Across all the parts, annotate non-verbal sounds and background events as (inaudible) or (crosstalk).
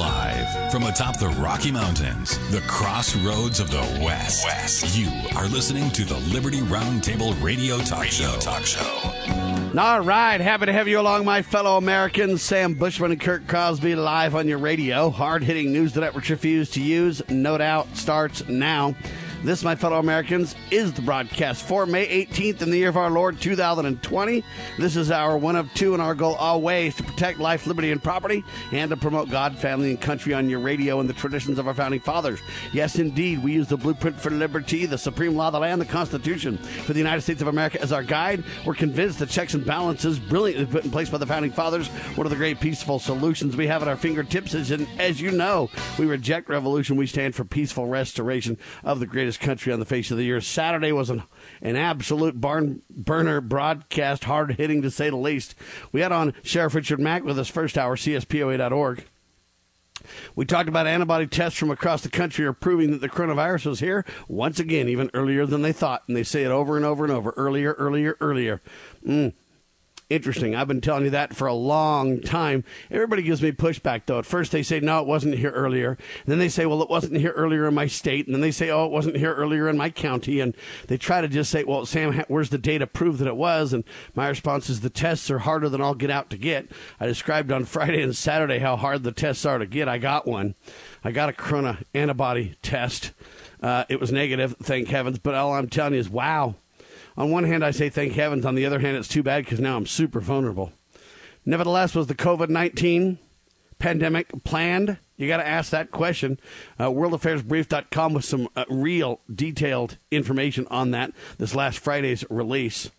Live from atop the Rocky Mountains, the crossroads of the West. West. You are listening to the Liberty Roundtable Radio Talk radio Show. Talk Show. All right, happy to have you along, my fellow Americans. Sam Bushman and Kurt Crosby live on your radio. Hard hitting news the networks refuse to use. No doubt starts now. This, my fellow Americans, is the broadcast for May 18th in the year of our Lord 2020. This is our one of two, and our goal always to protect life, liberty, and property, and to promote God, family, and country on your radio and the traditions of our founding fathers. Yes, indeed, we use the blueprint for liberty, the supreme law of the land, the Constitution for the United States of America as our guide. We're convinced the checks and balances brilliantly put in place by the founding fathers. One of the great peaceful solutions we have at our fingertips is, and as you know, we reject revolution. We stand for peaceful restoration of the greatest greatest country on the face of the earth. Saturday was an, an absolute barn burner broadcast, hard hitting to say the least. We had on Sheriff Richard Mack with us first hour, CSPOA.org. We talked about antibody tests from across the country are proving that the coronavirus was here once again, even earlier than they thought. And they say it over and over and over earlier, earlier, earlier. Mm interesting. I've been telling you that for a long time. Everybody gives me pushback, though. At first, they say, no, it wasn't here earlier. And then they say, well, it wasn't here earlier in my state. And then they say, oh, it wasn't here earlier in my county. And they try to just say, well, Sam, where's the data prove that it was? And my response is, the tests are harder than I'll get out to get. I described on (laughs) Friday and Saturday how hard the tests are to get. I got one. I got a corona antibody test. Uh, it was negative, thank heavens. But all I'm telling you is, wow on one hand, I say thank heavens. On the other hand, it's too bad because now I'm super vulnerable. Nevertheless, was the COVID 19 pandemic planned? You got to ask that question. Uh, WorldAffairsBrief.com with some uh, real detailed information on that. This last Friday's release.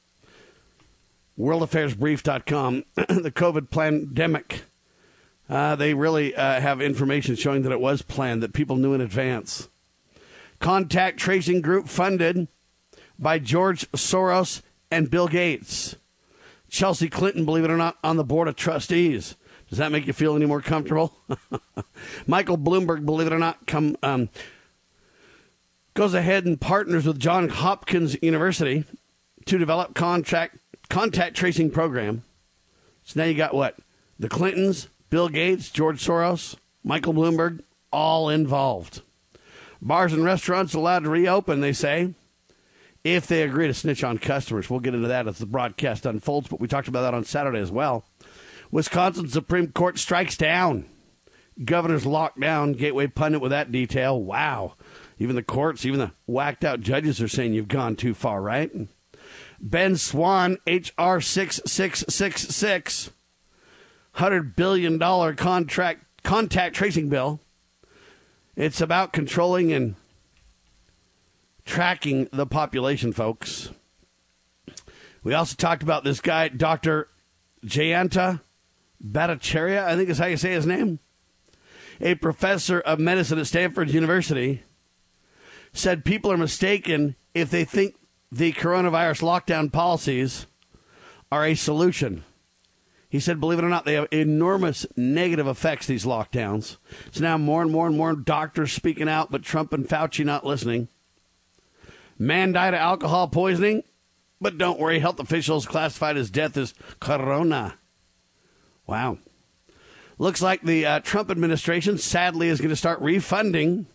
WorldAffairsBrief.com, (clears throat) the COVID pandemic. Uh, they really uh, have information showing that it was planned, that people knew in advance. Contact tracing group funded by George Soros and Bill Gates. Chelsea Clinton, believe it or not, on the board of trustees. Does that make you feel any more comfortable? (laughs) Michael Bloomberg, believe it or not, come um, goes ahead and partners with John Hopkins University to develop contract contact tracing program. So now you got what? The Clintons, Bill Gates, George Soros, Michael Bloomberg, all involved. Bars and restaurants allowed to reopen, they say if they agree to snitch on customers. We'll get into that as the broadcast unfolds, but we talked about that on Saturday as well. Wisconsin Supreme Court strikes down. Governor's lockdown. Gateway pundit with that detail. Wow. Even the courts, even the whacked out judges are saying you've gone too far, right? Ben Swann, H.R. 6666, $100 billion contract, contact tracing bill. It's about controlling and tracking the population, folks. We also talked about this guy, Dr. Jayanta Bhattacharya, I think is how you say his name, a professor of medicine at Stanford University, said people are mistaken if they think the coronavirus lockdown policies are a solution. He said, believe it or not, they have enormous negative effects, these lockdowns. So now more and more and more doctors speaking out, but Trump and Fauci not listening. Man died of alcohol poisoning, but don't worry, health officials classified his death as corona. Wow. Looks like the uh, Trump administration sadly is going to start refunding,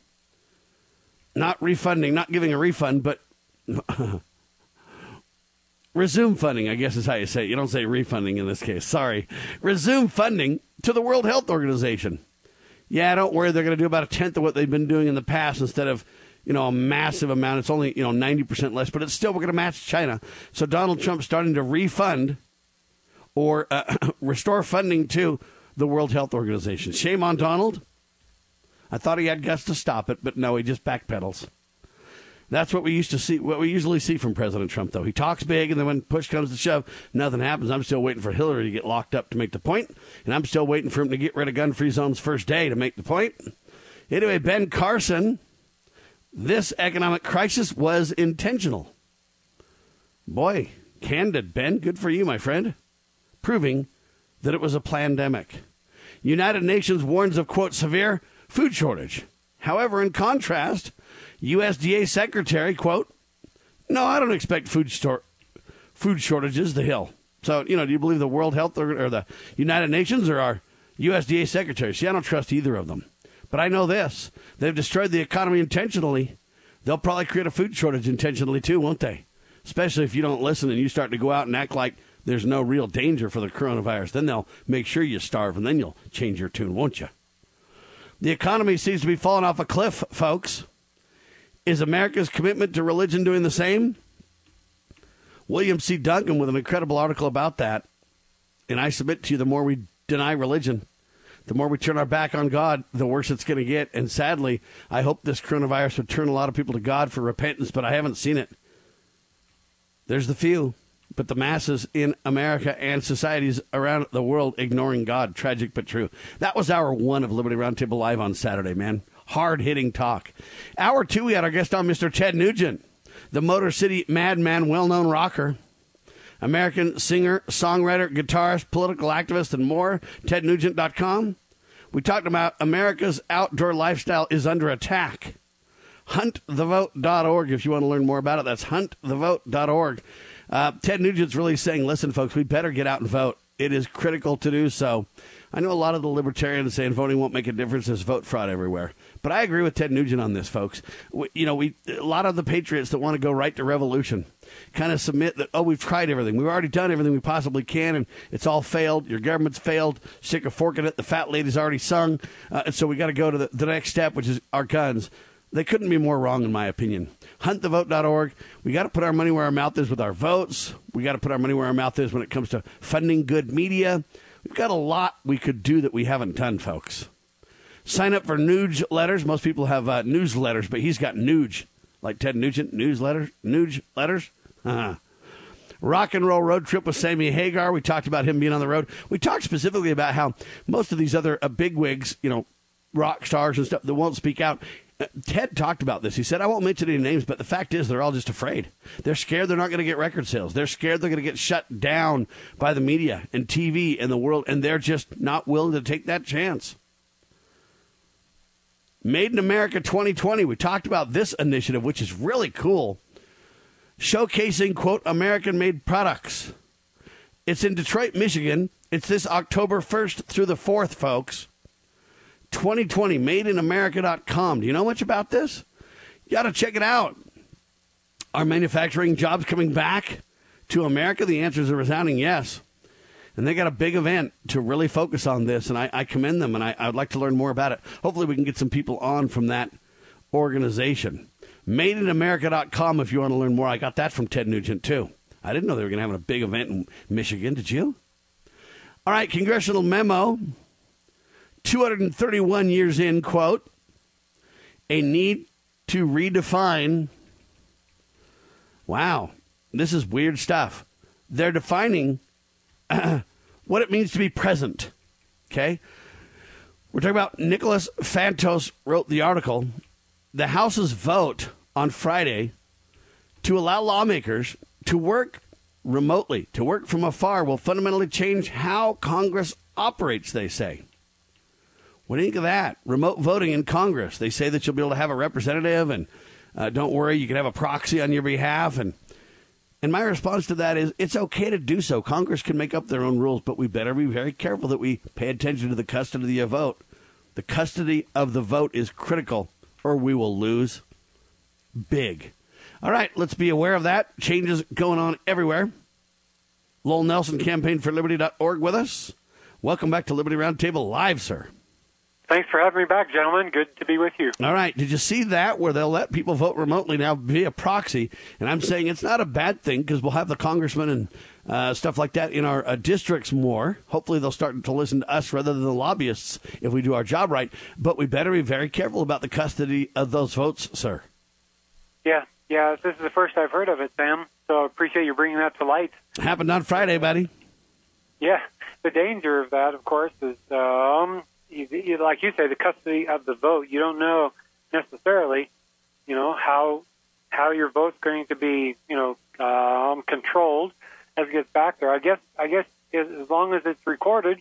not refunding, not giving a refund, but (laughs) resume funding, I guess is how you say it. You don't say refunding in this case. Sorry. Resume funding to the World Health Organization. Yeah, don't worry. They're going to do about a tenth of what they've been doing in the past instead of you know, a massive amount. It's only, you know, 90% less, but it's still, we're going to match China. So Donald Trump's starting to refund or uh, (coughs) restore funding to the World Health Organization. Shame on Donald. I thought he had guts to stop it, but no, he just backpedals. That's what we used to see. What we usually see from President Trump, though, he talks big, and then when push comes to shove, nothing happens. I'm still waiting for Hillary to get locked up to make the point, and I'm still waiting for him to get rid of gun-free zones first day to make the point. Anyway, Ben Carson this economic crisis was intentional. Boy, candid, Ben, good for you, my friend. Proving that it was a pandemic. United Nations warns of, quote, severe food shortage. However, in contrast, USDA Secretary, quote, no, I don't expect food, store, food shortages, the Hill. So, you know, do you believe the World Health or, or the United Nations or our USDA secretary. See, I don't trust either of them. But I know this they've destroyed the economy intentionally. They'll probably create a food shortage intentionally too, won't they? Especially if you don't listen and you start to go out and act like there's no real danger for the coronavirus. Then they'll make sure you starve and then you'll change your tune, won't you? The economy seems to be falling off a cliff, folks. Is America's commitment to religion doing the same? William C. Duncan with an incredible article about that. And I submit to you the more we deny religion, the more we turn our back on God, the worse it's going to get. And sadly, I hope this coronavirus would turn a lot of people to God for repentance, but I haven't seen it. There's the few, but the masses in America and societies around the world ignoring God. Tragic but true. That was hour one of Liberty Roundtable Live on Saturday, man. Hard hitting talk. Hour two, we had our guest on, Mr. Ted Nugent, the Motor City madman, well known rocker. American singer, songwriter, guitarist, political activist, and more. TedNugent.com. We talked about America's outdoor lifestyle is under attack. HuntTheVote.org if you want to learn more about it. That's HuntTheVote.org. Uh, Ted Nugent's really saying, listen, folks, we better get out and vote. It is critical to do so. I know a lot of the libertarians saying voting won't make a difference. There's vote fraud everywhere. But I agree with Ted Nugent on this, folks. We, you know, we a lot of the patriots that want to go right to revolution kind of submit that oh, we've tried everything, we've already done everything we possibly can, and it's all failed. Your government's failed. Stick a fork in it. The fat lady's already sung, uh, and so we got to go to the, the next step, which is our guns. They couldn't be more wrong, in my opinion. HuntTheVote.org. We got to put our money where our mouth is with our votes. We got to put our money where our mouth is when it comes to funding good media. We've got a lot we could do that we haven't done, folks. Sign up for Nuge letters. Most people have uh, newsletters, but he's got Nuge, like Ted Nugent, newsletters, Nuge letters. Uh-huh. Rock and roll road trip with Sammy Hagar. We talked about him being on the road. We talked specifically about how most of these other uh, bigwigs, you know, rock stars and stuff that won't speak out. Ted talked about this. He said, I won't mention any names, but the fact is they're all just afraid. They're scared they're not going to get record sales. They're scared they're going to get shut down by the media and TV and the world, and they're just not willing to take that chance. Made in America 2020. We talked about this initiative, which is really cool, showcasing, quote, American made products. It's in Detroit, Michigan. It's this October 1st through the 4th, folks. 2020, madeinamerica.com. Do you know much about this? You got to check it out. Are manufacturing jobs coming back to America? The answer is a resounding yes and they got a big event to really focus on this, and I, I commend them, and I, I would like to learn more about it. Hopefully, we can get some people on from that organization. MadeInAmerica.com if you want to learn more. I got that from Ted Nugent, too. I didn't know they were going to have a big event in Michigan. Did you? All right, congressional memo. 231 years in, quote, a need to redefine. Wow, this is weird stuff. They're defining (clears throat) what it means to be present. Okay? We're talking about Nicholas Fandos wrote the article. The House's vote on Friday to allow lawmakers to work remotely, to work from afar, will fundamentally change how Congress operates, they say. What do you think of that? Remote voting in Congress. They say that you'll be able to have a representative, and uh, don't worry, you can have a proxy on your behalf, and and my response to that is it's okay to do so. Congress can make up their own rules, but we better be very careful that we pay attention to the custody of the vote. The custody of the vote is critical, or we will lose big. All right, let's be aware of that. Changes going on everywhere. Lowell Nelson, campaign for liberty.org with us. Welcome back to Liberty Roundtable Live, sir. Thanks for having me back, gentlemen. Good to be with you. All right. Did you see that where they'll let people vote remotely now via proxy? And I'm saying it's not a bad thing because we'll have the congressmen and uh, stuff like that in our uh, districts more. Hopefully, they'll start to listen to us rather than the lobbyists if we do our job right. But we better be very careful about the custody of those votes, sir. Yeah, yeah. This is the first I've heard of it, Sam. So I appreciate you bringing that to light. Happened on Friday, buddy. Yeah. The danger of that, of course, is um, you, like you say, the custody of the vote. You don't know necessarily, you know, how how your vote's going to be, you know, um, controlled as it gets back there. I guess I guess as, as long as it's recorded,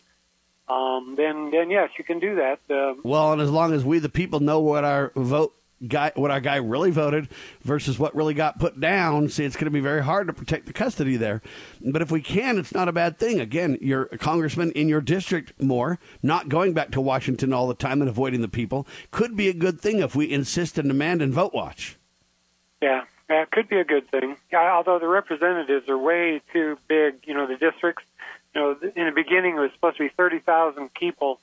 um, then then yes, you can do that. Um, well, and as long as we the people know what our vote guy, what our guy really voted versus what really got put down, see, it's going to be very hard to protect the custody there. But if we can, it's not a bad thing. Again, you're a congressman in your district more, not going back to Washington all the time and avoiding the people, could be a good thing if we insist and demand and vote watch. Yeah, that could be a good thing. Although the representatives are way too big, you know, the districts. You know, in the beginning it was supposed to be thirty thousand people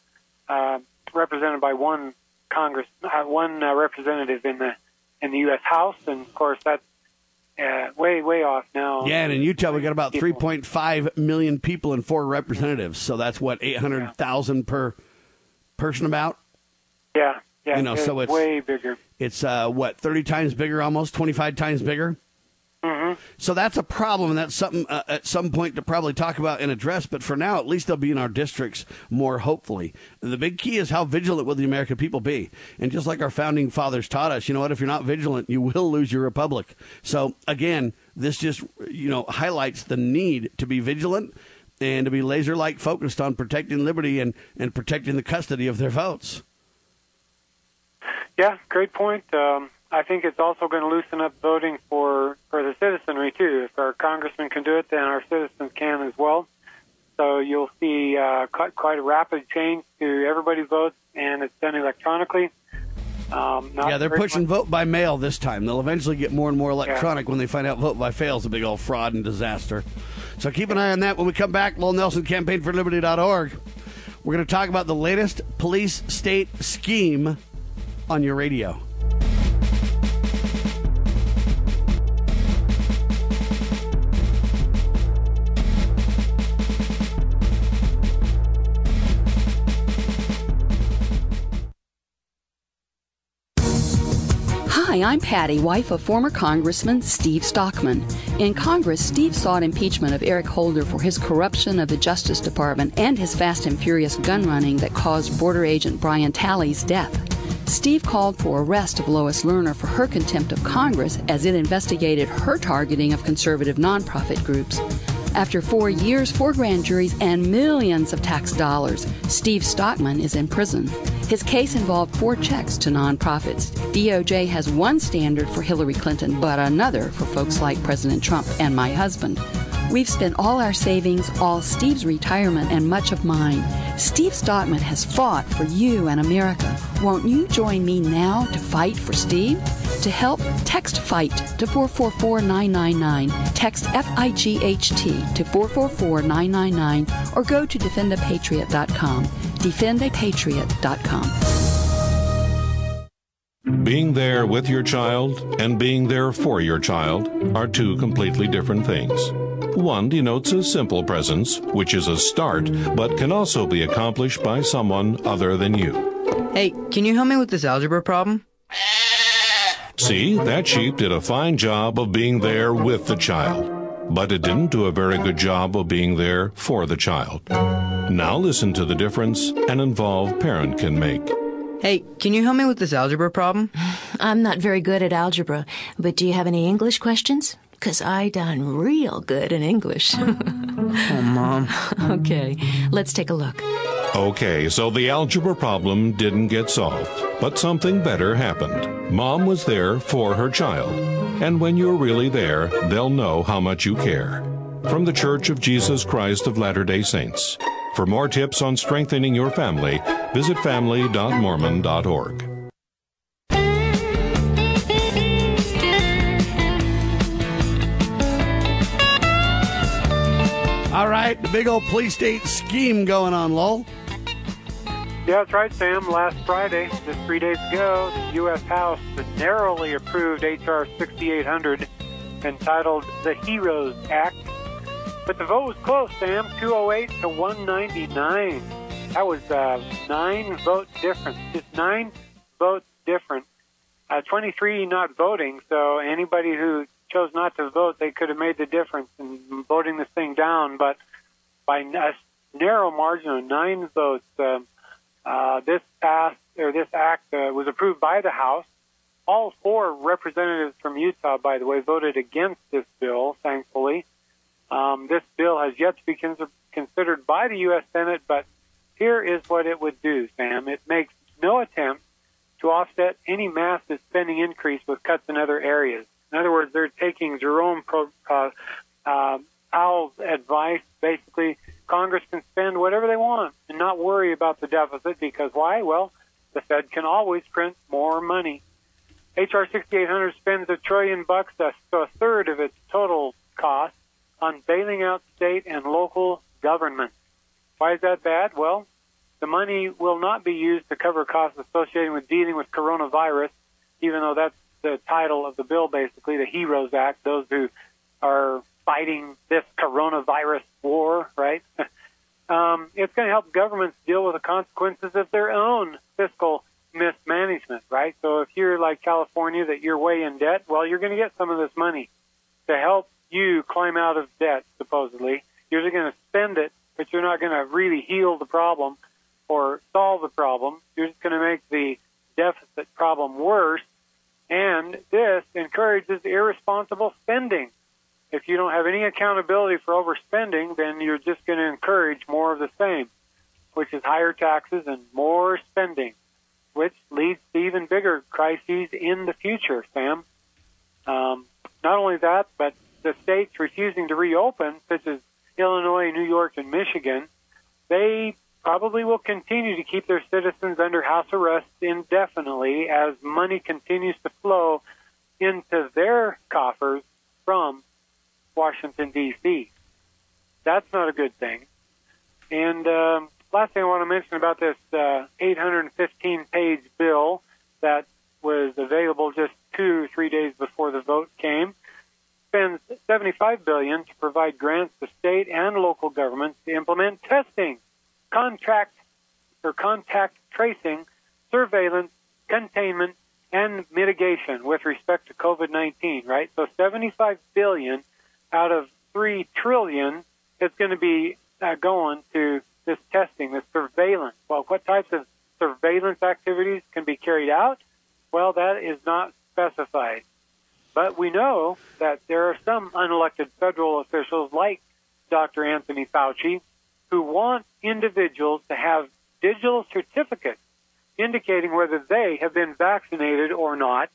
uh, represented by one Congress, uh, one uh, representative in the in the U.S. House, and of course that's uh, way way off now. Yeah, and in Utah we got about three point five million people and four representatives, so that's what eight hundred thousand yeah. per person about. Yeah, yeah, you know, it's so it's way bigger. It's uh, what thirty times bigger, almost twenty five times bigger. Mm-hmm. So that's a problem, and that's something uh, at some point to probably talk about and address. But for now, at least they'll be in our districts more hopefully. The big key is how vigilant will the American people be? And just like our founding fathers taught us, you know what? If you're not vigilant, you will lose your republic. So again, this just you know highlights the need to be vigilant and to be laser like focused on protecting liberty and, and protecting the custody of their votes. Yeah, great point. Um, I think it's also going to loosen up voting for for the citizenry Congressmen can do it, then our citizens can as well. So you'll see uh, quite, quite a rapid change to everybody votes, and it's done electronically. Um, yeah, they're pushing much. vote by mail this time. They'll eventually get more and more electronic yeah. when they find out vote by fail is a big old fraud and disaster. So keep an eye on that when we come back. Lowell Nelson, campaignforliberty.org. We're going to talk about the latest police state scheme on your radio. Hi, I'm Patty, wife of former Congressman Steve Stockman. In Congress, Steve sought impeachment of Eric Holder for his corruption of the Justice Department and his fast and furious gun running that caused border agent Brian Terry's death. Steve called for arrest of Lois Lerner for her contempt of Congress as it investigated her targeting of conservative nonprofit groups. After four years, four grand juries, and millions of tax dollars, Steve Stockman is in prison. His case involved four checks to nonprofits. DOJ has one standard for Hillary Clinton, but another for folks like President Trump and my husband. We've spent all our savings, all Steve's retirement, and much of mine. Steve Stockman has fought for you and America. Won't you join me now to fight for Steve? To help, text FIGHT to 444999, Text F I G H T to 444999, or go to defendapatriot.com. Defendapatriot.com. Being there with your child and being there for your child are two completely different things. One denotes a simple presence, which is a start, but can also be accomplished by someone other than you. Hey, can you help me with this algebra problem? See, that sheep did a fine job of being there with the child, but it didn't do a very good job of being there for the child. Now listen to the difference an involved parent can make. Hey, can you help me with this algebra problem? (sighs) I'm not very good at algebra, but do you have any English questions? Because I done real good in English. (laughs) oh, Mom. okay, let's take a look. Okay, so the algebra problem didn't get solved, but something better happened. Mom was there for her child, and when you're really there, they'll know how much you care. From the Church of Jesus Christ of Latter day Saints. For more tips on strengthening your family, visit family.mormon.org. All right, the big old police state scheme going on, Lowell. Yeah, that's right, Sam. Last Friday, just three days ago, the U.S. House narrowly approved H.R. 6800 entitled the HEROES Act. But the vote was close, Sam 208 to 199. That was uh, nine vote difference. Just nine votes different. Uh, 23 not voting, so anybody who chose not to vote, they could have made the difference in voting this thing down. But by a narrow margin of nine votes, uh, uh, this passed or this act uh, was approved by the House. All four representatives from Utah, by the way, voted against this bill. Thankfully, um, this bill has yet to be cons- considered by the U.S. Senate. But here is what it would do, Sam. It makes no attempt to offset any massive spending increase with cuts in other areas. In other words, they're taking Jerome Pro, uh, uh, Powell's advice. Basically, Congress can spend whatever they want and not worry about the deficit because why? Well, the Fed can always print more money. HR 6800 spends a trillion bucks, a third of its total cost, on bailing out state and local governments. Why is that bad? Well, the money will not be used to cover costs associated with dealing with coronavirus, even though that's the title of the bill, basically, the HEROES Act, those who are fighting this coronavirus war, right? (laughs) um, it's going to help governments deal with the consequences of their own fiscal mismanagement, right? So if you're like California, that you're way in debt, well, you're going to get some of this money to help you climb out of debt, supposedly. You're just going to spend it, but you're not going to really heal the problem or solve the problem. You're just going to make the deficit problem worse. And this encourages irresponsible spending. If you don't have any accountability for overspending, then you're just going to encourage more of the same, which is higher taxes and more spending, which leads to even bigger crises in the future, Sam. Um, not only that, but the states refusing to reopen, such as Illinois, New York, and Michigan, they probably will continue to keep their citizens under house arrest indefinitely as money continues to flow into their coffers from Washington, D.C. That's not a good thing. And um, last thing I want to mention about this uh, 815 page bill that was available just two three days before the vote came spends 75 billion to provide grants to state and local governments to implement testing contract or contact tracing, surveillance, containment, and mitigation with respect to COVID-19, right? So 75 billion out of 3 trillion is going to be uh, going to this testing, this surveillance. Well, what types of surveillance activities can be carried out? Well, that is not specified. But we know that there are some unelected federal officials like Dr. Anthony Fauci who want individuals to have digital certificates indicating whether they have been vaccinated or not,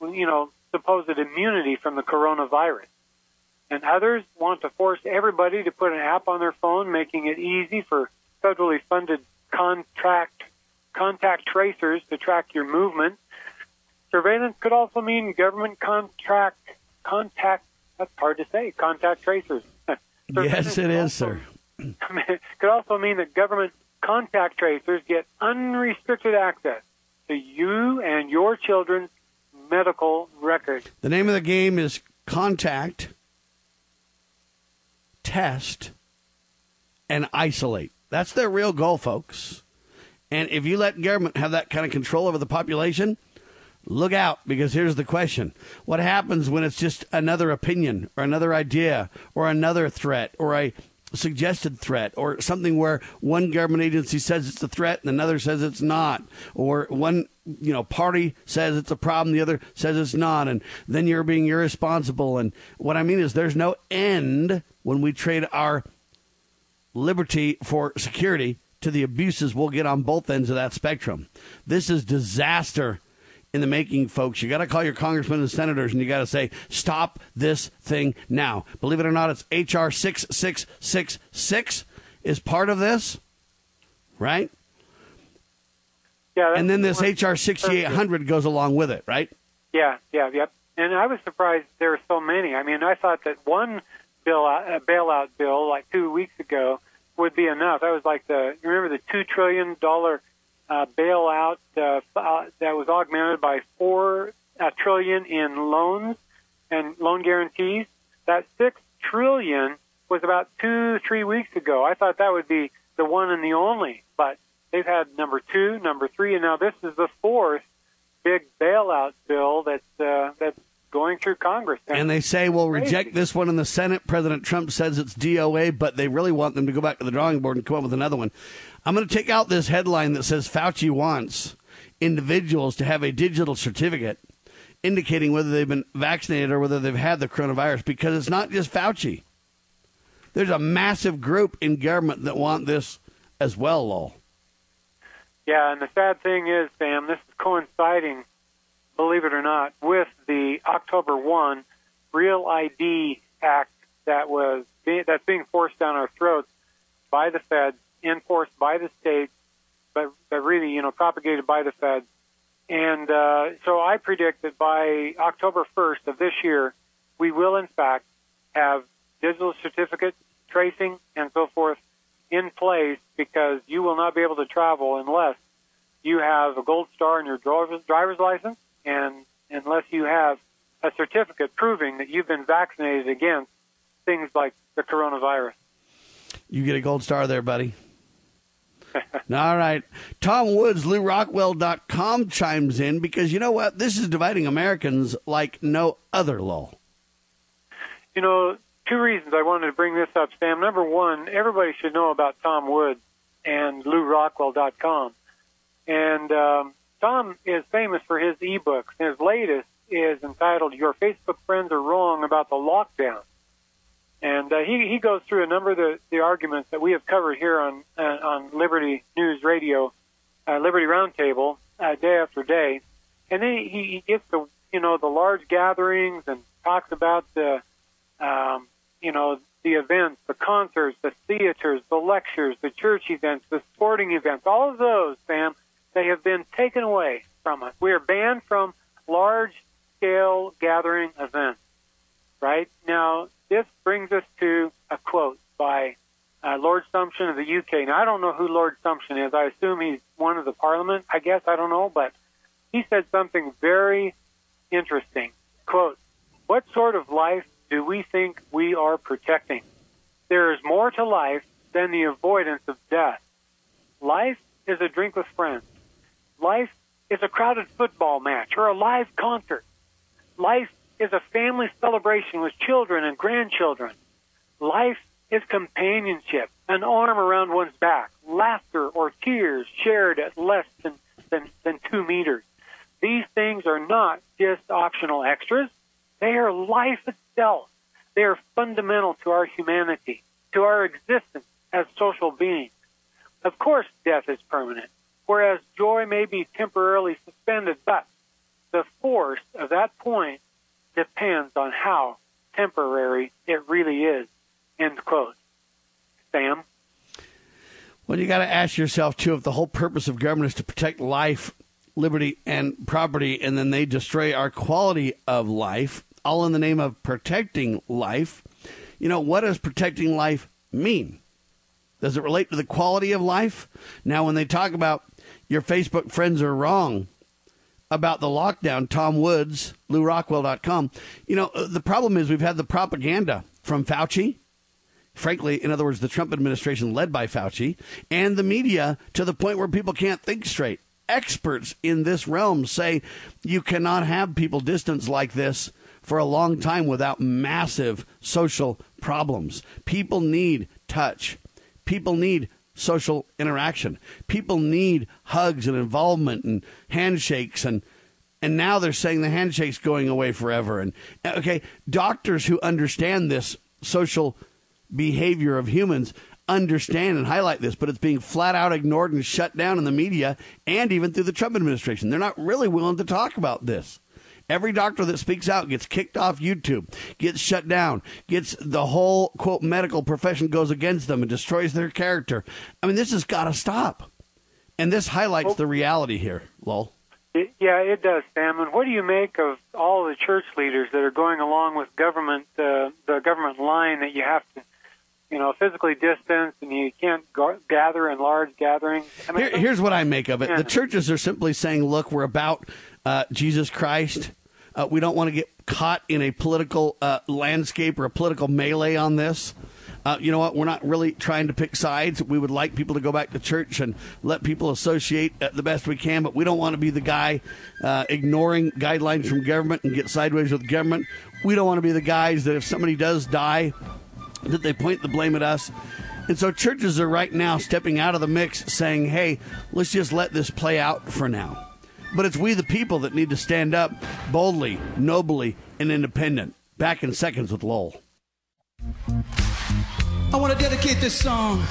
you know, supposed immunity from the coronavirus. And others want to force everybody to put an app on their phone, making it easy for federally funded contract contact tracers to track your movement. Surveillance could also mean government contract contact. That's hard to say. Contact tracers. (laughs) yes, it is, sir. Could also mean that government contact tracers get unrestricted access to you and your children's medical records. The name of the game is contact, test, and isolate. That's their real goal, folks. And if you let government have that kind of control over the population, look out because here's the question what happens when it's just another opinion or another idea or another threat or a suggested threat or something where one government agency says it's a threat and another says it's not or one you know party says it's a problem the other says it's not and then you're being irresponsible. And what i mean is there's no end when we trade our liberty for security to the abuses we'll get on both ends of that spectrum. This is disaster in the making, folks. You got to call your congressmen and senators and you got to say, stop this thing now. Believe it or not, it's H.R. 6666 is part of this, right? Yeah. And then this H.R. 6800 goes along with it, right? Yeah, yeah, yep. And I was surprised there were so many. I mean, I thought that one bill, uh, bailout bill, like two weeks ago, would be enough. That was like the, you remember the $2 trillion uh, bailout uh, uh, that was augmented by four uh, trillion in loans and loan guarantees. That six trillion was about two, three weeks ago. I thought that would be the one and the only, but they've had number two, number three, and now this is the fourth big bailout bill that's uh, that's going through Congress. And, and they say we'll reject this one in the Senate. President Trump says it's DOA, but they really want them to go back to the drawing board and come up with another one. I'm going to take out this headline that says Fauci wants individuals to have a digital certificate indicating whether they've been vaccinated or whether they've had the coronavirus because it's not just Fauci. There's a massive group in government that want this as well, Lowell. Yeah, and the sad thing is, Sam, this is coinciding, believe it or not, with the October 1 Real ID Act that was that's being forced down our throats by the feds, enforced by the states, but, but really, you know, propagated by the feds. And uh, so I predict that by October 1st of this year, we will in fact have digital certificate tracing and so forth in place because you will not be able to travel unless you have a gold star in your driver's license and unless you have a certificate proving that you've been vaccinated against things like the coronavirus. You get a gold star there, buddy. (laughs) All right. Tom Woods, LewRockwell.com chimes in because you know what? This is dividing Americans like no other law. You know, two reasons I wanted to bring this up, Sam. Number one, everybody should know about Tom Woods and LewRockwell.com. And um, Tom is famous for his ebooks. His latest is entitled Your Facebook Friends Are Wrong About the Lockdown. And uh, he, he goes through a number of the, the arguments that we have covered here on, uh, on Liberty News Radio, uh, Liberty Roundtable, uh, day after day. And then he, he gets the, you know, the large gatherings and talks about the, um, you know, the events, the concerts, the theaters, the lectures, the church events, the sporting events, all of those, Sam, they have been taken away from us. We are banned from large scale gathering events, right? Now, this brings us to a quote by uh, Lord Sumption of the UK. Now, I don't know who Lord Sumption is. I assume he's one of the Parliament. I guess I don't know, but he said something very interesting. Quote: "What sort of life do we think we are protecting? There is more to life than the avoidance of death. Life is a drink with friends. Life is a crowded football match or a live concert. Life is a family celebration with children and grandchildren. Life is companionship, an arm around one's back, laughter or tears shared at less than, than, than two meters. These things are not just optional extras. They are life itself. They are fundamental to our humanity, to our existence as social beings. Of course, death is permanent, whereas joy may be temporarily suspended, but the force of that point depends on how temporary it really is. End quote. Sam? Well, you got to ask yourself, too, if the whole purpose of government is to protect life, liberty, and property, and then they destroy our quality of life, all in the name of protecting life. You know, what does protecting life mean? Does it relate to the quality of life? Now, when they talk about your Facebook friends are wrong, about the lockdown, Tom Woods, LewRockwell.com. You know, uh, the problem is we've had the propaganda from Fauci, frankly, in other words, the Trump administration led by Fauci, and the media to the point where people can't think straight. Experts in this realm say you cannot have people distance like this for a long time without massive social problems. People need touch. People need social interaction. People need hugs and involvement and handshakes and and now they're saying the handshake's going away forever and okay, doctors who understand this social behavior of humans understand and highlight this, but it's being flat out ignored and shut down in the media and even through the Trump administration. They're not really willing to talk about this. Every doctor that speaks out gets kicked off YouTube, gets shut down, gets the whole quote medical profession goes against them and destroys their character. I mean, this has got to stop. And this highlights well, the reality here, Lowell. It, yeah, it does, Sam. And what do you make of all the church leaders that are going along with government, uh, the government line that you have to, you know, physically distance and you can't go- gather in large gatherings? I mean, Here, here's what I make of it: yeah. the churches are simply saying, "Look, we're about uh, Jesus Christ. Uh, we don't want to get caught in a political uh, landscape or a political melee on this. Uh, you know what? We're not really trying to pick sides. We would like people to go back to church and let people associate uh, the best we can, but we don't want to be the guy uh, ignoring guidelines from government and get sideways with government. We don't want to be the guys that if somebody does die, that they point the blame at us. And so churches are right now stepping out of the mix saying, hey, let's just let this play out for now. But it's we, the people, that need to stand up boldly, nobly, and independent. Back in seconds with Lowell. I want to dedicate this song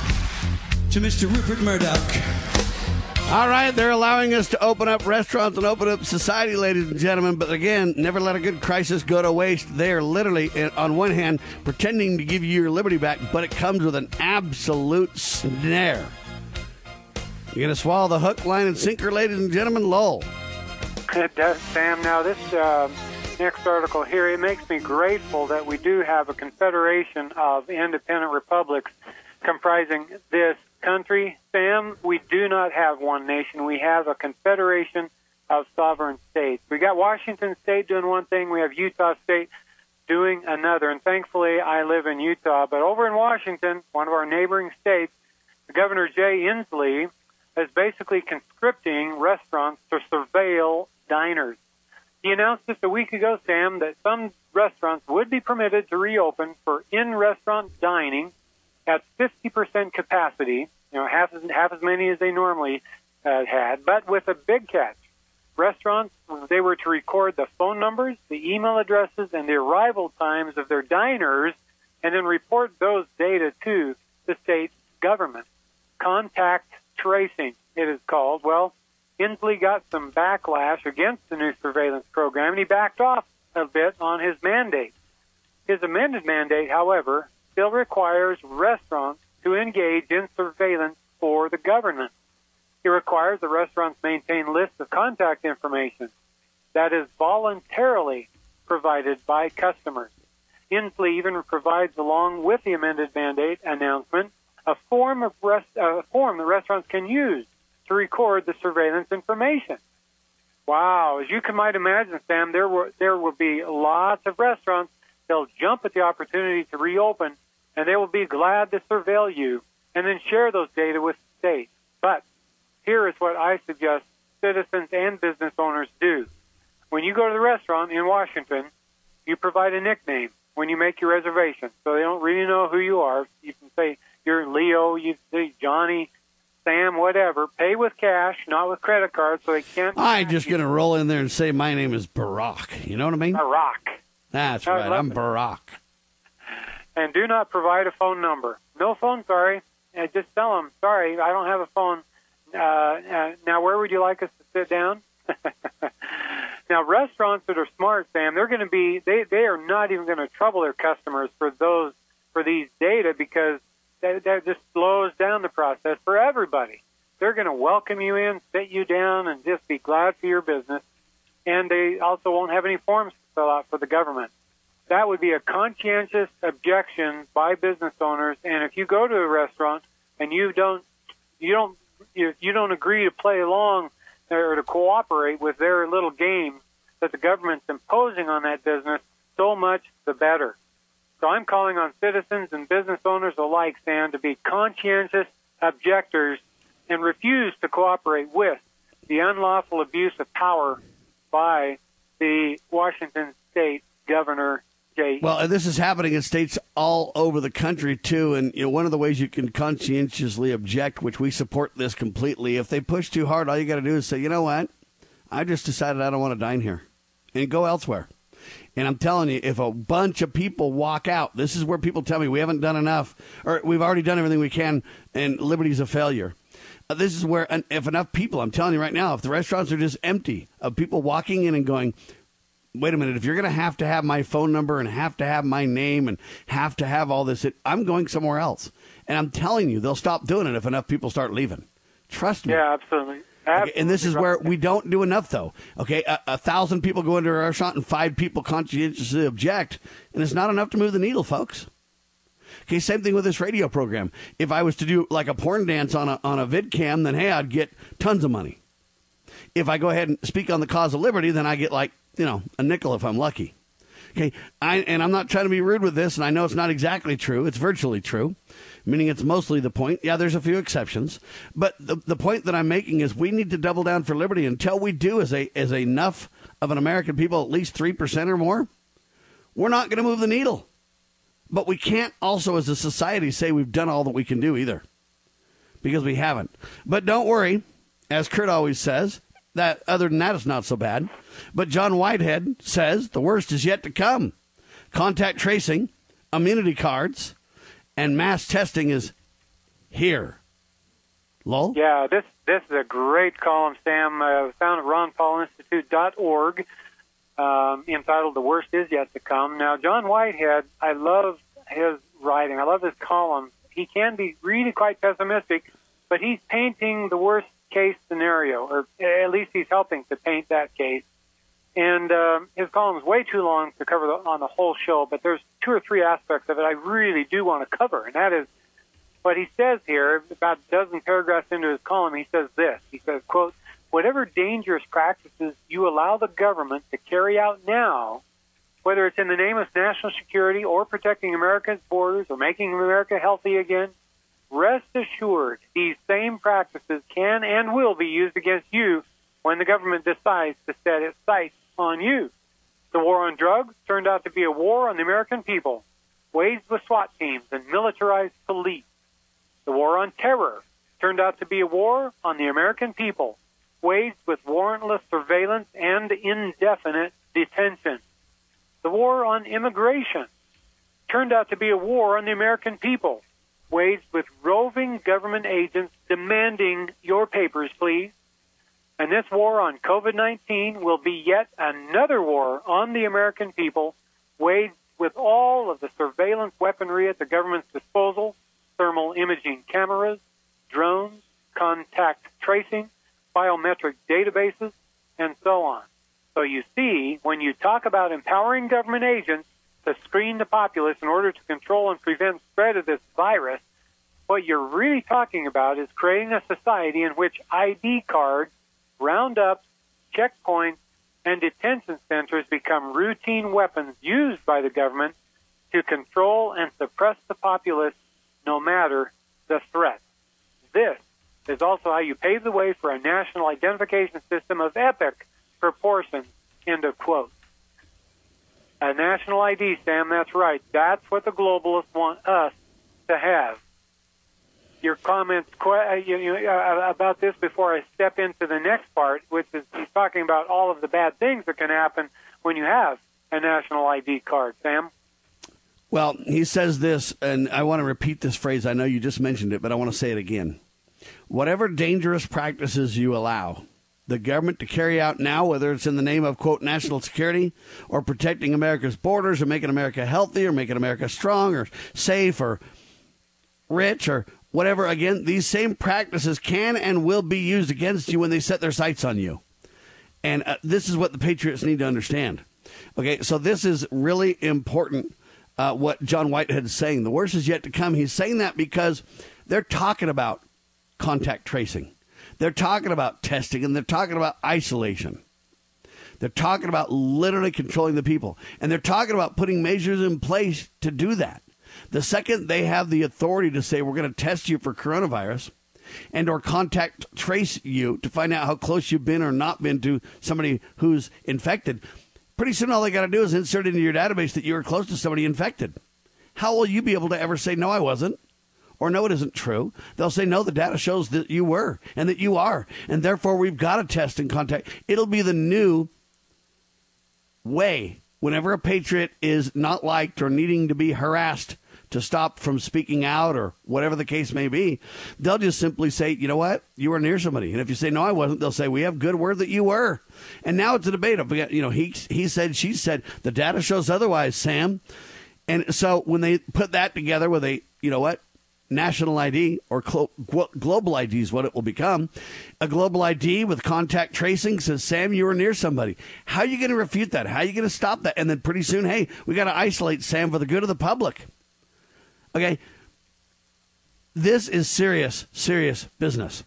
to Mr. Rupert Murdoch. All right, they're allowing us to open up restaurants and open up society, ladies and gentlemen. But again, never let a good crisis go to waste. They are literally, eh, on one hand, pretending to give you your liberty back, but it comes with an absolute snare. You're going to swallow the hook, line, and sinker, ladies and gentlemen? Lowell. It does, Sam. Now, this uh, next article here, it makes me grateful that we do have a confederation of independent republics comprising this country, Sam, we do not have one nation. We have a confederation of sovereign states. We got Washington State doing one thing. We have Utah State doing another. And thankfully, I live in Utah. But over in Washington, one of our neighboring states, Governor Jay Inslee is basically conscripting restaurants to surveil diners. He announced just a week ago, Sam, that some restaurants would be permitted to reopen for in-restaurant dining at 50% capacity, you know, half as, half as many as they normally uh, had, but with a big catch. Restaurants, they were to record the phone numbers, the email addresses, and the arrival times of their diners, and then report those data to the state government. Contact tracing, it is called. Well, Inslee got some backlash against the new surveillance program, and he backed off a bit on his mandate. His amended mandate, however, still requires restaurants to engage in surveillance for the government. It requires the restaurants maintain lists of contact information that is voluntarily provided by customers. Inslee even provides, along with the amended mandate announcement, a form of rest, a form the restaurants can use to record the surveillance information. Wow, as you can might imagine, Sam, there will there will be lots of restaurants. They'll jump at the opportunity to reopen and they will be glad to surveil you and then share those data with the state. But here is what I suggest citizens and business owners do. When you go to the restaurant in Washington, you provide a nickname when you make your reservation, so they don't really know who you are. You can say you're Leo, you say Johnny, Sam, whatever. Pay with cash, not with credit cards, so they can't. I'm just going to roll in there and say my name is Barack. You know what I mean? Barack. That's right. I'm Barack and do not provide a phone number. No phone, sorry. And just tell them, sorry, I don't have a phone. Uh, uh, now, where would you like us to sit down? (laughs) now, restaurants that are smart, Sam, they're going to be they they are not even going to trouble their customers for those for these data because that, that just slows down the process for everybody. They're going to welcome you in, sit you down, and just be glad for your business. And they also won't have any forms to fill out for the government that would be a conscientious objection by business owners. And if you go to a restaurant and you don't, you don't, you, you don't agree to play along or to cooperate with their little game that the government's imposing on that business, so much the better. So I'm calling on citizens and business owners alike, Sam, to be conscientious objectors and refuse to cooperate with the unlawful abuse of power by the Washington state governor well, this is happening in states all over the country too, and you know one of the ways you can conscientiously object, which we support this completely. If they push too hard, all you got to do is say, you know what, I just decided I don't want to dine here, and go elsewhere. And I'm telling you, if a bunch of people walk out, this is where people tell me we haven't done enough, or we've already done everything we can, and liberty's a failure. Uh, this is where, if enough people, I'm telling you right now, if the restaurants are just empty of people walking in and going, wait a minute, if you're going to have to have my phone number and have to have my name and have to have all this, it, I'm going somewhere else. And I'm telling you, they'll stop doing it if enough people start leaving. Trust me. Yeah, absolutely. Okay, and this is where we don't do enough, though. Okay, a, a, thousand people go into a restaurant and five people conscientiously object, and it's not enough to move the needle, folks. Okay, same thing with this radio program. If I was to do like a porn dance on a on a vid cam, then hey, I'd get tons of money. If I go ahead and speak on the cause of liberty, then I get like you know, a nickel if I'm lucky. Okay, I, and I'm not trying to be rude with this, and I know it's not exactly true. It's virtually true, meaning it's mostly the point. Yeah, there's a few exceptions, but the, the point that I'm making is we need to double down for liberty until we do as a as enough of an American people, at least three percent or more. We're not going to move the needle, but we can't also, as a society, say we've done all that we can do either, because we haven't. But don't worry, as Kurt always says, that other than that, it's not so bad. But John Whitehead says the worst is yet to come. Contact tracing, immunity cards, and mass testing is here. Lowell? Yeah, this this is a great column, Sam. Uh, found at ronpaulinstitute.org, um, entitled "The Worst Is Yet to Come." Now, John Whitehead, I love his writing. I love his column. He can be really quite pessimistic, but he's painting the worst case scenario, or at least he's helping to paint that case. And uh, his column is way too long to cover the, on the whole show, but there's two or three aspects of it I really do want to cover, and that is what he says here, about a dozen paragraphs into his column, he says this. He says, quote, whatever dangerous practices you allow the government to carry out now, whether it's in the name of national security or protecting America's borders or making America healthy again, rest assured these same practices can and will be used against you when the government decides to set its sights on you. The war on drugs turned out to be a war on the American people, waged with SWAT teams and militarized police. The war on terror turned out to be a war on the American people, waged with warrantless surveillance and indefinite detention. The war on immigration turned out to be a war on the American people, waged with roving government agents demanding your papers, please. And this war on COVID 19 will be yet another war on the American people, waged with all of the surveillance weaponry at the government's disposal thermal imaging cameras, drones, contact tracing, biometric databases, and so on. So you see, when you talk about empowering government agents to screen the populace in order to control and prevent spread of this virus, what you're really talking about is creating a society in which ID cards, roundups, checkpoints, and detention centers become routine weapons used by the government to control and suppress the populace no matter the threat. This is also how you pave the way for a national identification system of epic proportions. End of quote. A national ID, Sam, that's right. That's what the globalists want us to have. Your comments uh, uh, about this before I step into the next part, which is he's talking about all of the bad things that can happen when you have a national ID card, Sam. Well, he says this, and I want to repeat this phrase. I know you just mentioned it, but I want to say it again. Whatever dangerous practices you allow the government to carry out now, whether it's in the name of, quote, national security or protecting America's borders or making America healthy or making America strong or safe or rich or whatever, again, these same practices can and will be used against you when they set their sights on you. And uh, this is what the Patriots need to understand. Okay, so this is really important uh, what John Whitehead is saying. The worst is yet to come. He's saying that because they're talking about contact tracing, they're talking about testing, and they're talking about isolation. They're talking about literally controlling the people, and they're talking about putting measures in place to do that. The second they have the authority to say we're going to test you for coronavirus and or contact trace you to find out how close you've been or not been to somebody who's infected, Pretty soon, all they got to do is insert into your database that you were close to somebody infected. How will you be able to ever say, no, I wasn't? Or no, it isn't true. They'll say, no, the data shows that you were and that you are. And therefore, we've got to test and contact. It'll be the new way whenever a patriot is not liked or needing to be harassed to stop from speaking out or whatever the case may be, they'll just simply say, you know what, you were near somebody. And if you say, no, I wasn't, they'll say, we have good word that you were. And now it's a debate of, you know, he, he said, she said, the data shows otherwise, Sam. And so when they put that together with a, you know what, national ID or global ID is what it will become. A global ID with contact tracing says, Sam, you were near somebody. How are you going to refute that? How are you going to stop that? And then pretty soon, hey, we got to isolate Sam for the good of the public. Okay. This is serious, serious business.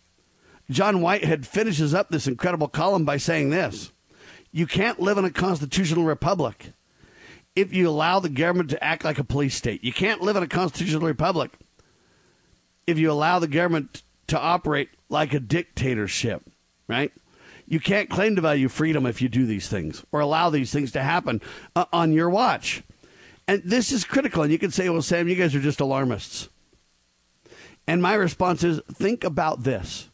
John Whitehead finishes up this incredible column by saying this You can't live in a constitutional republic if you allow the government to act like a police state. You can't live in a constitutional republic if you allow the government to operate like a dictatorship, right? You can't claim to value freedom if you do these things or allow these things to happen uh, on your watch. And this is critical. And you can say, well, Sam, you guys are just alarmists. And my response is think about this.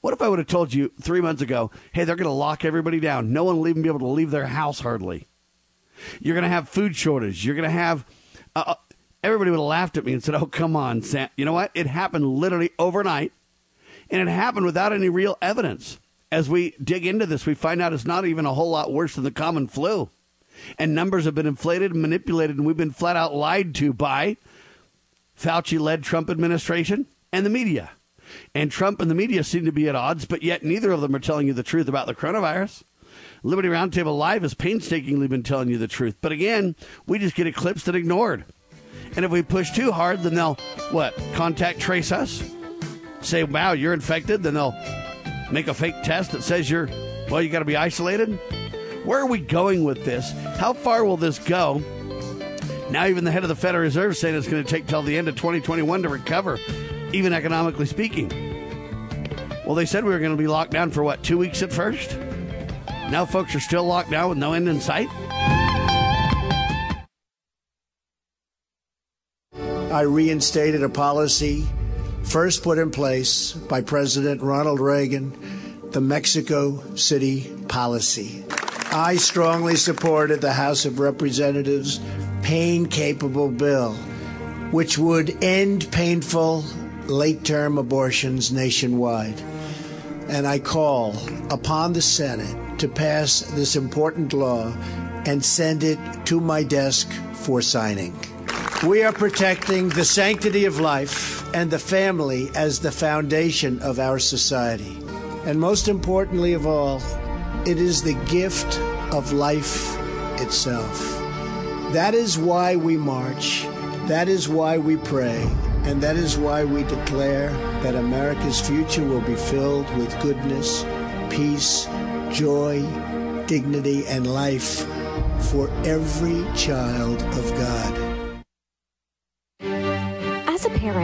What if I would have told you three months ago, hey, they're going to lock everybody down? No one will even be able to leave their house hardly. You're going to have food shortage. You're going to have. Uh, everybody would have laughed at me and said, oh, come on, Sam. You know what? It happened literally overnight. And it happened without any real evidence. As we dig into this, we find out it's not even a whole lot worse than the common flu. And numbers have been inflated and manipulated, and we've been flat out lied to by Fauci led Trump administration and the media. And Trump and the media seem to be at odds, but yet neither of them are telling you the truth about the coronavirus. Liberty Roundtable Live has painstakingly been telling you the truth. But again, we just get eclipsed and ignored. And if we push too hard, then they'll, what, contact trace us? Say, wow, you're infected? Then they'll make a fake test that says you're, well, you got to be isolated? Where are we going with this? How far will this go? Now, even the head of the Federal Reserve is saying it's going to take till the end of 2021 to recover, even economically speaking. Well, they said we were going to be locked down for what, two weeks at first? Now, folks are still locked down with no end in sight? I reinstated a policy first put in place by President Ronald Reagan, the Mexico City policy. I strongly supported the House of Representatives' pain capable bill, which would end painful late term abortions nationwide. And I call upon the Senate to pass this important law and send it to my desk for signing. We are protecting the sanctity of life and the family as the foundation of our society. And most importantly of all, it is the gift of life itself. That is why we march. That is why we pray. And that is why we declare that America's future will be filled with goodness, peace, joy, dignity, and life for every child of God.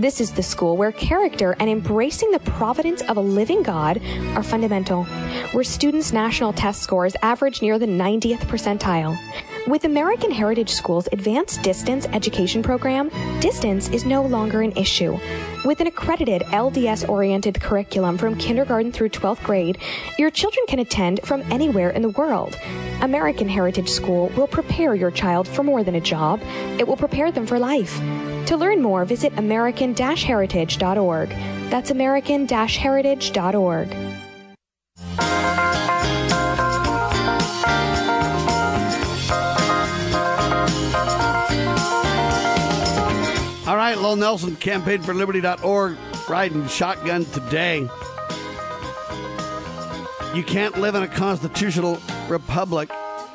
This is the school where character and embracing the providence of a living God are fundamental, where students' national test scores average near the 90th percentile. With American Heritage School's advanced distance education program, distance is no longer an issue. With an accredited LDS oriented curriculum from kindergarten through 12th grade, your children can attend from anywhere in the world. American Heritage School will prepare your child for more than a job, it will prepare them for life. To learn more, visit American Heritage.org. That's American Heritage.org. All right, Lowell Nelson, campaignforliberty.org, riding shotgun today. You can't live in a constitutional republic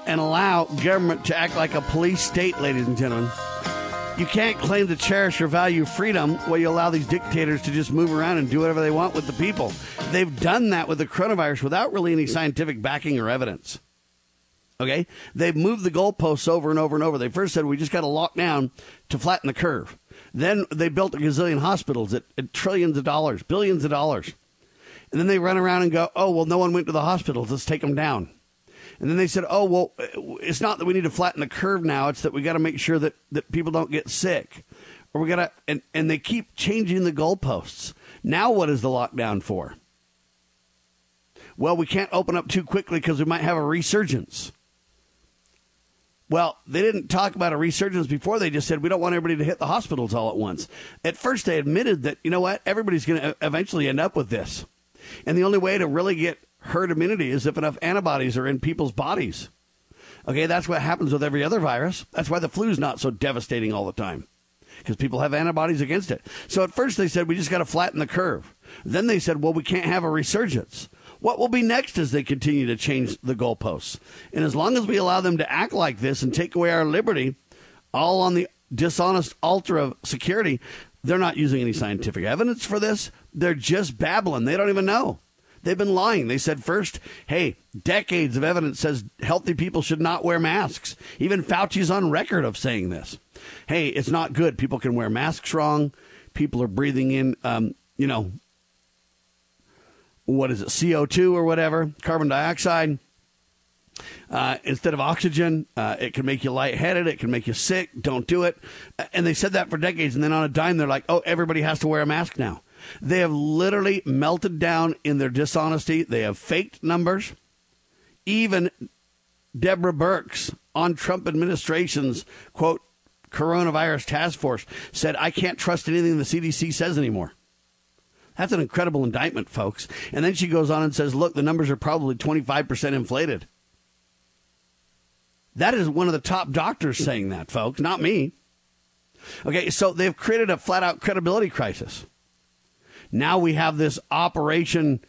and allow government to act like a police state, ladies and gentlemen. You can't claim to cherish or value freedom while you allow these dictators to just move around and do whatever they want with the people. They've done that with the coronavirus without really any scientific backing or evidence. Okay? They've moved the goalposts over and over and over. They first said we just got to lock down to flatten the curve. Then they built a gazillion hospitals at, at trillions of dollars, billions of dollars. And then they run around and go, oh, well, no one went to the hospitals. Let's take them down. And then they said, oh, well, it's not that we need to flatten the curve now. It's that we got to make sure that, that people don't get sick. Or we got to, and, and they keep changing the goalposts. Now, what is the lockdown for? Well, we can't open up too quickly because we might have a resurgence. Well, they didn't talk about a resurgence before. They just said we don't want everybody to hit the hospitals all at once. At first, they admitted that, you know what, everybody's going to eventually end up with this. And the only way to really get herd immunity is if enough antibodies are in people's bodies. Okay, that's what happens with every other virus. That's why the flu is not so devastating all the time because people have antibodies against it. So at first they said we just got to flatten the curve. Then they said, well, we can't have a resurgence. What will be next as they continue to change the goalposts? And as long as we allow them to act like this and take away our liberty, all on the dishonest altar of security, they're not using any scientific evidence for this. They're just babbling. They don't even know. They've been lying. They said first, hey, decades of evidence says healthy people should not wear masks. Even Fauci's on record of saying this. Hey, it's not good. People can wear masks wrong. People are breathing in, um, you know, what is it, CO2 or whatever, carbon dioxide. Uh, instead of oxygen, uh, it can make you lightheaded. It can make you sick. Don't do it. And they said that for decades. And then on a dime, they're like, oh, everybody has to wear a mask now. They have literally melted down in their dishonesty. They have faked numbers. Even Deborah Birx on Trump administration's quote coronavirus task force said, I can't trust anything the CDC says anymore. That's an incredible indictment, folks. And then she goes on and says, look, the numbers are probably 25% inflated. That is one of the top doctors saying that, folks, not me. Okay, so they've created a flat out credibility crisis. Now we have this operation,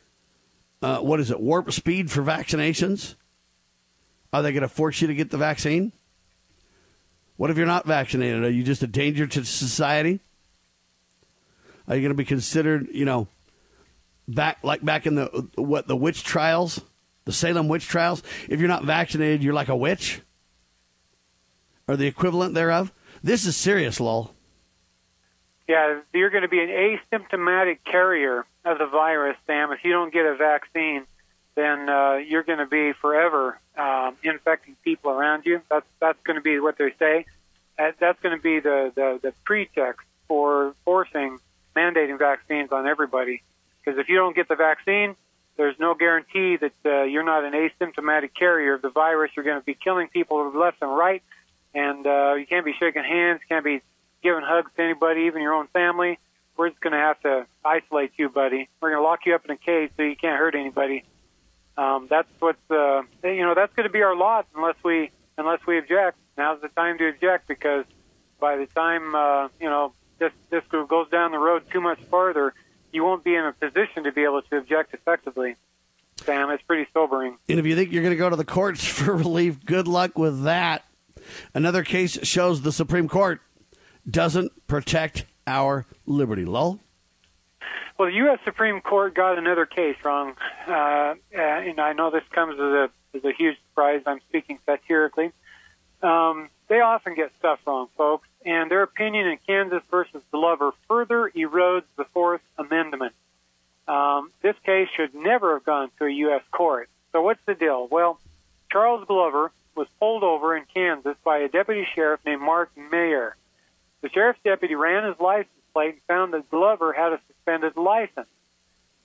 uh, what is it, warp speed for vaccinations? Are they going to force you to get the vaccine? What if you're not vaccinated? Are you just a danger to society? Are you going to be considered, you know, back like back in the what the witch trials, the Salem witch trials? If you're not vaccinated, you're like a witch, or the equivalent thereof. This is serious, lol. Yeah, you're going to be an asymptomatic carrier of the virus, Sam. If you don't get a vaccine, then uh, you're going to be forever um, infecting people around you. That's that's going to be what they say. That, that's going to be the, the the pretext for forcing mandating vaccines on everybody. Because if you don't get the vaccine, there's no guarantee that uh, you're not an asymptomatic carrier of the virus. You're going to be killing people left and right, and uh, you can't be shaking hands, can't be giving hugs to anybody, even your own family. We're just going to have to isolate you, buddy. We're going to lock you up in a cage so you can't hurt anybody. Um, that's what's uh, you know that's going to be our lot unless we unless we object. Now's the time to object because by the time uh, you know this this goes down the road too much farther, you won't be in a position to be able to object effectively. Sam, it's pretty sobering. And if you think you're going to go to the courts (laughs) for relief, good luck with that. Another case shows the Supreme Court doesn't protect our liberty. Lowell? Well, the U.S. Supreme Court got another case wrong, uh, uh, and I know this comes as a, as a huge surprise. I'm speaking satirically. Um, they often get stuff wrong, folks, and their opinion in Kansas versus Glover further erodes the Fourth Amendment. Um, this case should never have gone to a U.S. court. So what's the deal? Well, Charles Glover was pulled over in Kansas by a deputy sheriff named Mark Mehrer. The sheriff's deputy ran his license plate and found that Glover had a suspended license.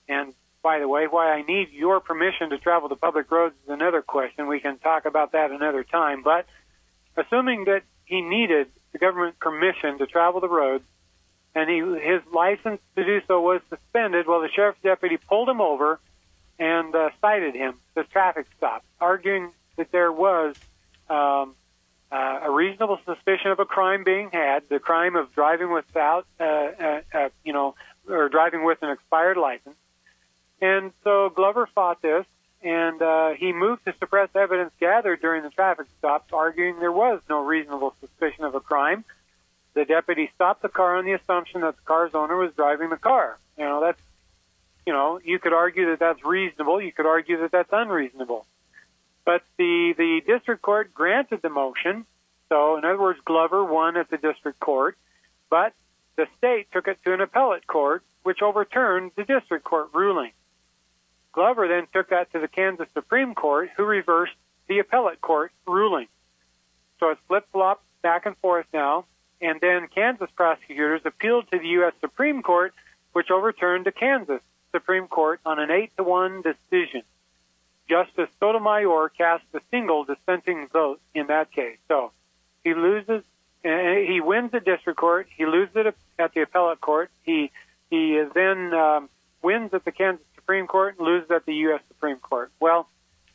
And by the way, why I need your permission to travel the public roads is another question. We can talk about that another time. But assuming that he needed the government permission to travel the roads, and he, his license to do so was suspended, well, the sheriff's deputy pulled him over and uh, cited him for traffic stop, arguing that there was um, uh, a reasonable suspicion of a crime being had, the crime of driving without, uh, uh, uh, you know, or driving with an expired license. And so Glover fought this, and uh, he moved to suppress evidence gathered during the traffic stops, arguing there was no reasonable suspicion of a crime. The deputy stopped the car on the assumption that the car's owner was driving the car. You know, that's, you know, you could argue that that's reasonable. You could argue that that's unreasonable. But the, the district court granted the motion. So, in other words, Glover won at the district court, but the state took it to an appellate court, which overturned the district court ruling. Glover then took that to the Kansas Supreme Court, who reversed the appellate court ruling. So it's flip flop back and forth now. And then Kansas prosecutors appealed to the U.S. Supreme Court, which overturned the Kansas Supreme Court on an 8 to 1 decision. Justice Sotomayor cast a single dissenting vote in that case. So he loses, he wins the district court, he loses it at the appellate court, he he then um, wins at the Kansas Supreme Court and loses at the U.S. Supreme Court. Well,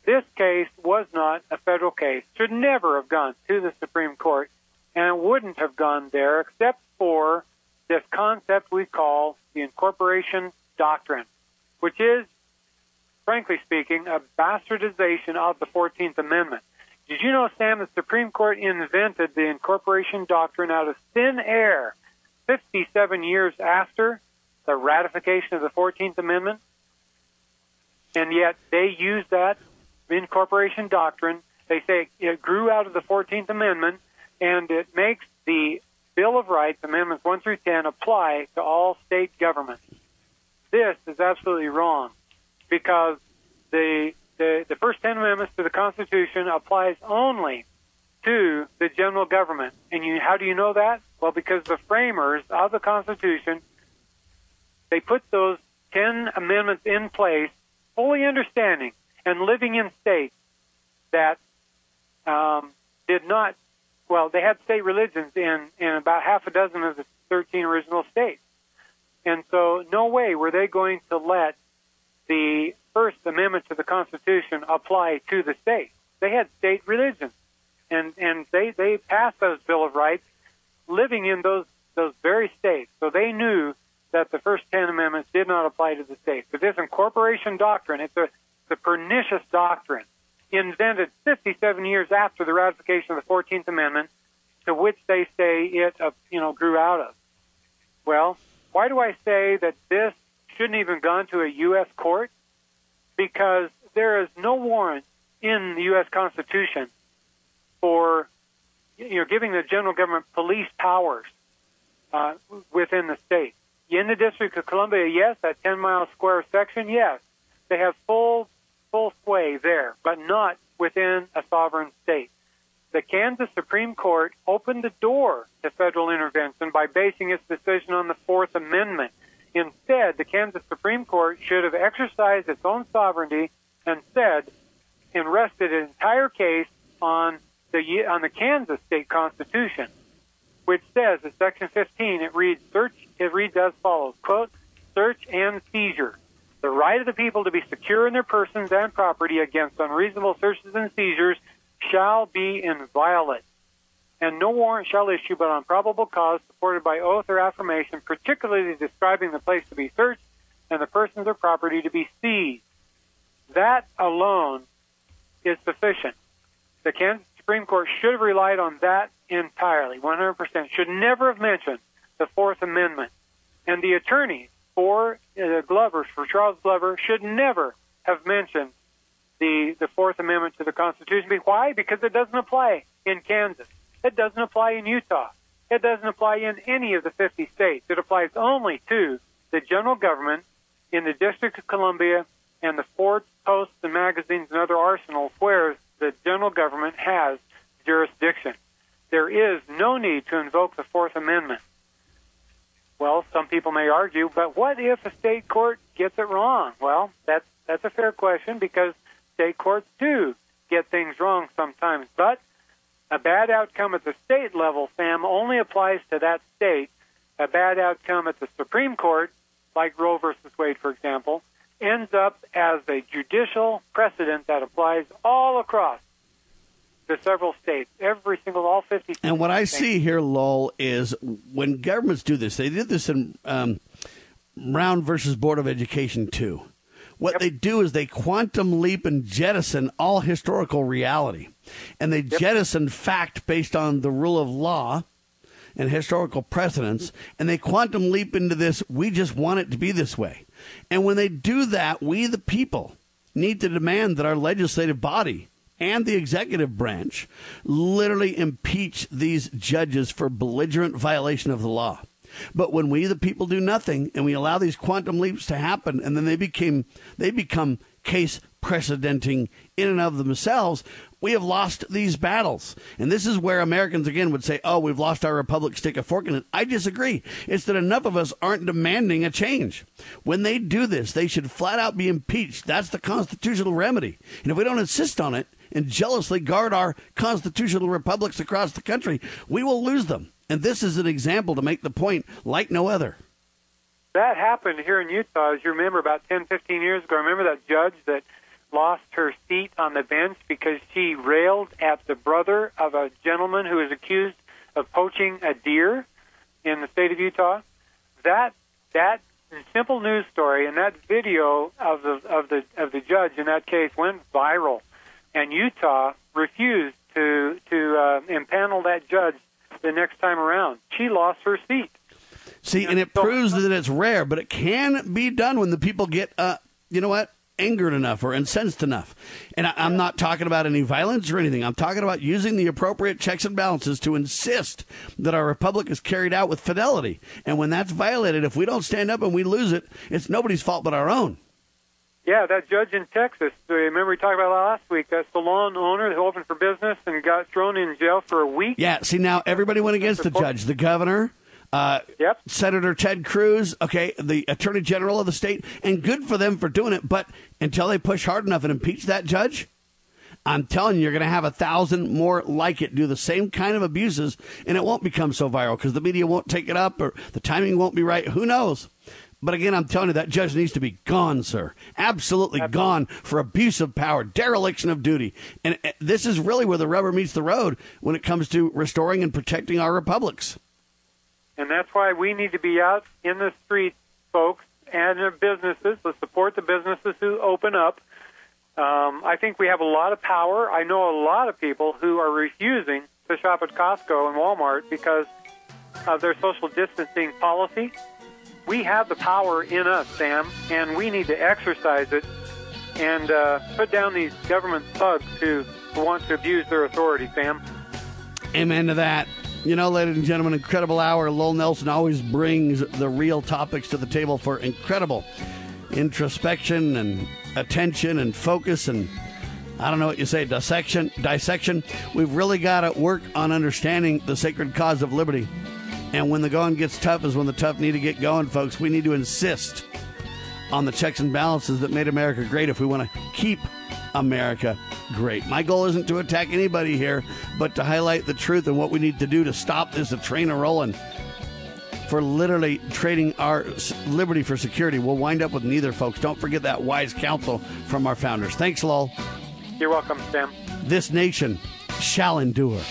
this case was not a federal case, should never have gone to the Supreme Court, and wouldn't have gone there except for this concept we call the incorporation doctrine, which is, frankly speaking, a bastardization of the 14th Amendment. Did you know, Sam, the Supreme Court invented the incorporation doctrine out of thin air 57 years after the ratification of the 14th Amendment? And yet they use that incorporation doctrine. They say it grew out of the 14th Amendment and it makes the Bill of Rights, Amendments 1 through 10, apply to all state governments. This is absolutely wrong because the the, the first ten amendments to the Constitution applies only to the general government. And you, how do you know that? Well, because the framers of the Constitution, they put those ten amendments in place, fully understanding and living in states that um, did not. Well, they had state religions in in about half a dozen of the 13 original states, and so no way were they going to let the First Amendment to the Constitution apply to the states. They had state religions, and and they they passed those Bill of Rights, living in those those very states. So they knew that the first ten amendments did not apply to the states. But this incorporation doctrine, it's a, a pernicious doctrine, invented 57 years after the ratification of the 14th Amendment, to which they say it, uh, you know, grew out of. Well, why do I say that this shouldn't even gone to a U.S. court? Because there is no warrant in the U.S. Constitution for you know giving the general government police powers uh, within the state. In the District of Columbia, yes, that 10 mile square section, yes, they have full full sway there, but not within a sovereign state. The Kansas Supreme Court opened the door to federal intervention by basing its decision on the Fourth Amendment. Instead, the Kansas Supreme Court should have exercised its own sovereignty and said and rested an entire case on the on the Kansas state constitution, which says in section 15 it reads search it reads as follows quote search and seizure. The right of the people to be secure in their persons and property against unreasonable searches and seizures shall be inviolate and no warrant shall issue but on probable cause supported by oath or affirmation particularly describing the place to be searched and the persons or property to be seized that alone is sufficient the Kansas Supreme Court should have relied on that entirely, 100%. Should never have mentioned the Fourth Amendment. And the attorneys for uh, Glover, for Charles Glover, should never have mentioned the, the Fourth Amendment to the Constitution. Why? Because it doesn't apply in Kansas. It doesn't apply in Utah. It doesn't apply in any of the 50 states. It applies only to the general government in the District of Columbia and the forts, posts, and magazines and other arsenals where the general government has jurisdiction. There is no need to invoke the Fourth Amendment. Well, some people may argue, but what if a state court gets it wrong? Well, that's that's a fair question because state courts do get things wrong sometimes. But a bad outcome at the state level, Sam, only applies to that state. A bad outcome at the Supreme Court, like Roe versus Wade, for example, ends up as a judicial precedent that applies all across the several states, every single, all 50 states. And what I see here, Lowell, is when governments do this, they did this in um, Brown versus Board of Education, too. What yep. they do is they quantum leap and jettison all historical reality. And they yep. jettison fact based on the rule of law and historical precedents. And they quantum leap into this, we just want it to be this way. And when they do that, we, the people, need to demand that our legislative body and the executive branch literally impeach these judges for belligerent violation of the law. But when we the people do nothing and we allow these quantum leaps to happen and then they became they become case precedenting in and of themselves, we have lost these battles. And this is where Americans again would say, oh, we've lost our republic, stick a fork in it. I disagree. It's that enough of us aren't demanding a change. When they do this, they should flat out be impeached. That's the constitutional remedy. And if we don't insist on it and jealously guard our constitutional republics across the country, we will lose them. And this is an example to make the point like no other. That happened here in Utah, as you remember, about 10, 15 years ago. Remember that judge that lost her seat on the bench because she railed at the brother of a gentleman who was accused of poaching a deer in the state of Utah. That that simple news story and that video of the of the of the judge in that case went viral, and Utah refused to to uh, impanel that judge the next time around. She lost her seat. See, and it proves that it's rare, but it can be done when the people get, uh, you know what, angered enough or incensed enough. And I, am not talking about any violence or anything. I'm talking about using the appropriate checks and balances to insist that our republic is carried out with fidelity. And when that's violated, if we don't stand up and we lose it, it's nobody's fault but our own. Yeah, that judge in Texas. uh, Remember we talked about that last week? That salon owner who opened for business and got thrown in jail for a week. Yeah, see now everybody went against the judge, the governor, uh, Yep. Senator Ted Cruz, okay, the Attorney General of the state, and good for them for doing it. But until they push hard enough and impeach that judge, I'm telling you, you're going to have a thousand more like it do the same kind of abuses, and it won't become so viral because the media won't take it up or the timing won't be right. Who knows? But again, I'm telling you, that judge needs to be gone, sir. Absolutely gone for abuse of power, dereliction of duty. And uh, this is really where the rubber meets the road when it comes to restoring and protecting our republics. And that's why we need to be out in the streets, folks, and in businesses. Let's support the businesses who open up. Um, I think we have a lot of power. I know a lot of people who are refusing to shop at Costco and Walmart because of their social distancing policy. We have the power in us, Sam, and we need to exercise it and uh, put down these government thugs who want to abuse their authority, Sam. Amen to that. You know, ladies and gentlemen, incredible hour. Lowell Nelson always brings the real topics to the table for incredible introspection and attention and focus and I don't know what you say, dissection, dissection. We've really got to work on understanding the sacred cause of liberty. And when the going gets tough is when the tough need to get going, folks. We need to insist on the checks and balances that made America great if we want to keep America great. My goal isn't to attack anybody here, but to highlight the truth and what we need to do to stop this train of rolling for literally trading our liberty for security. We'll wind up with neither, folks. Don't forget that wise counsel from our founders. Thanks, Lowell. You're welcome, Sam. This nation shall endure.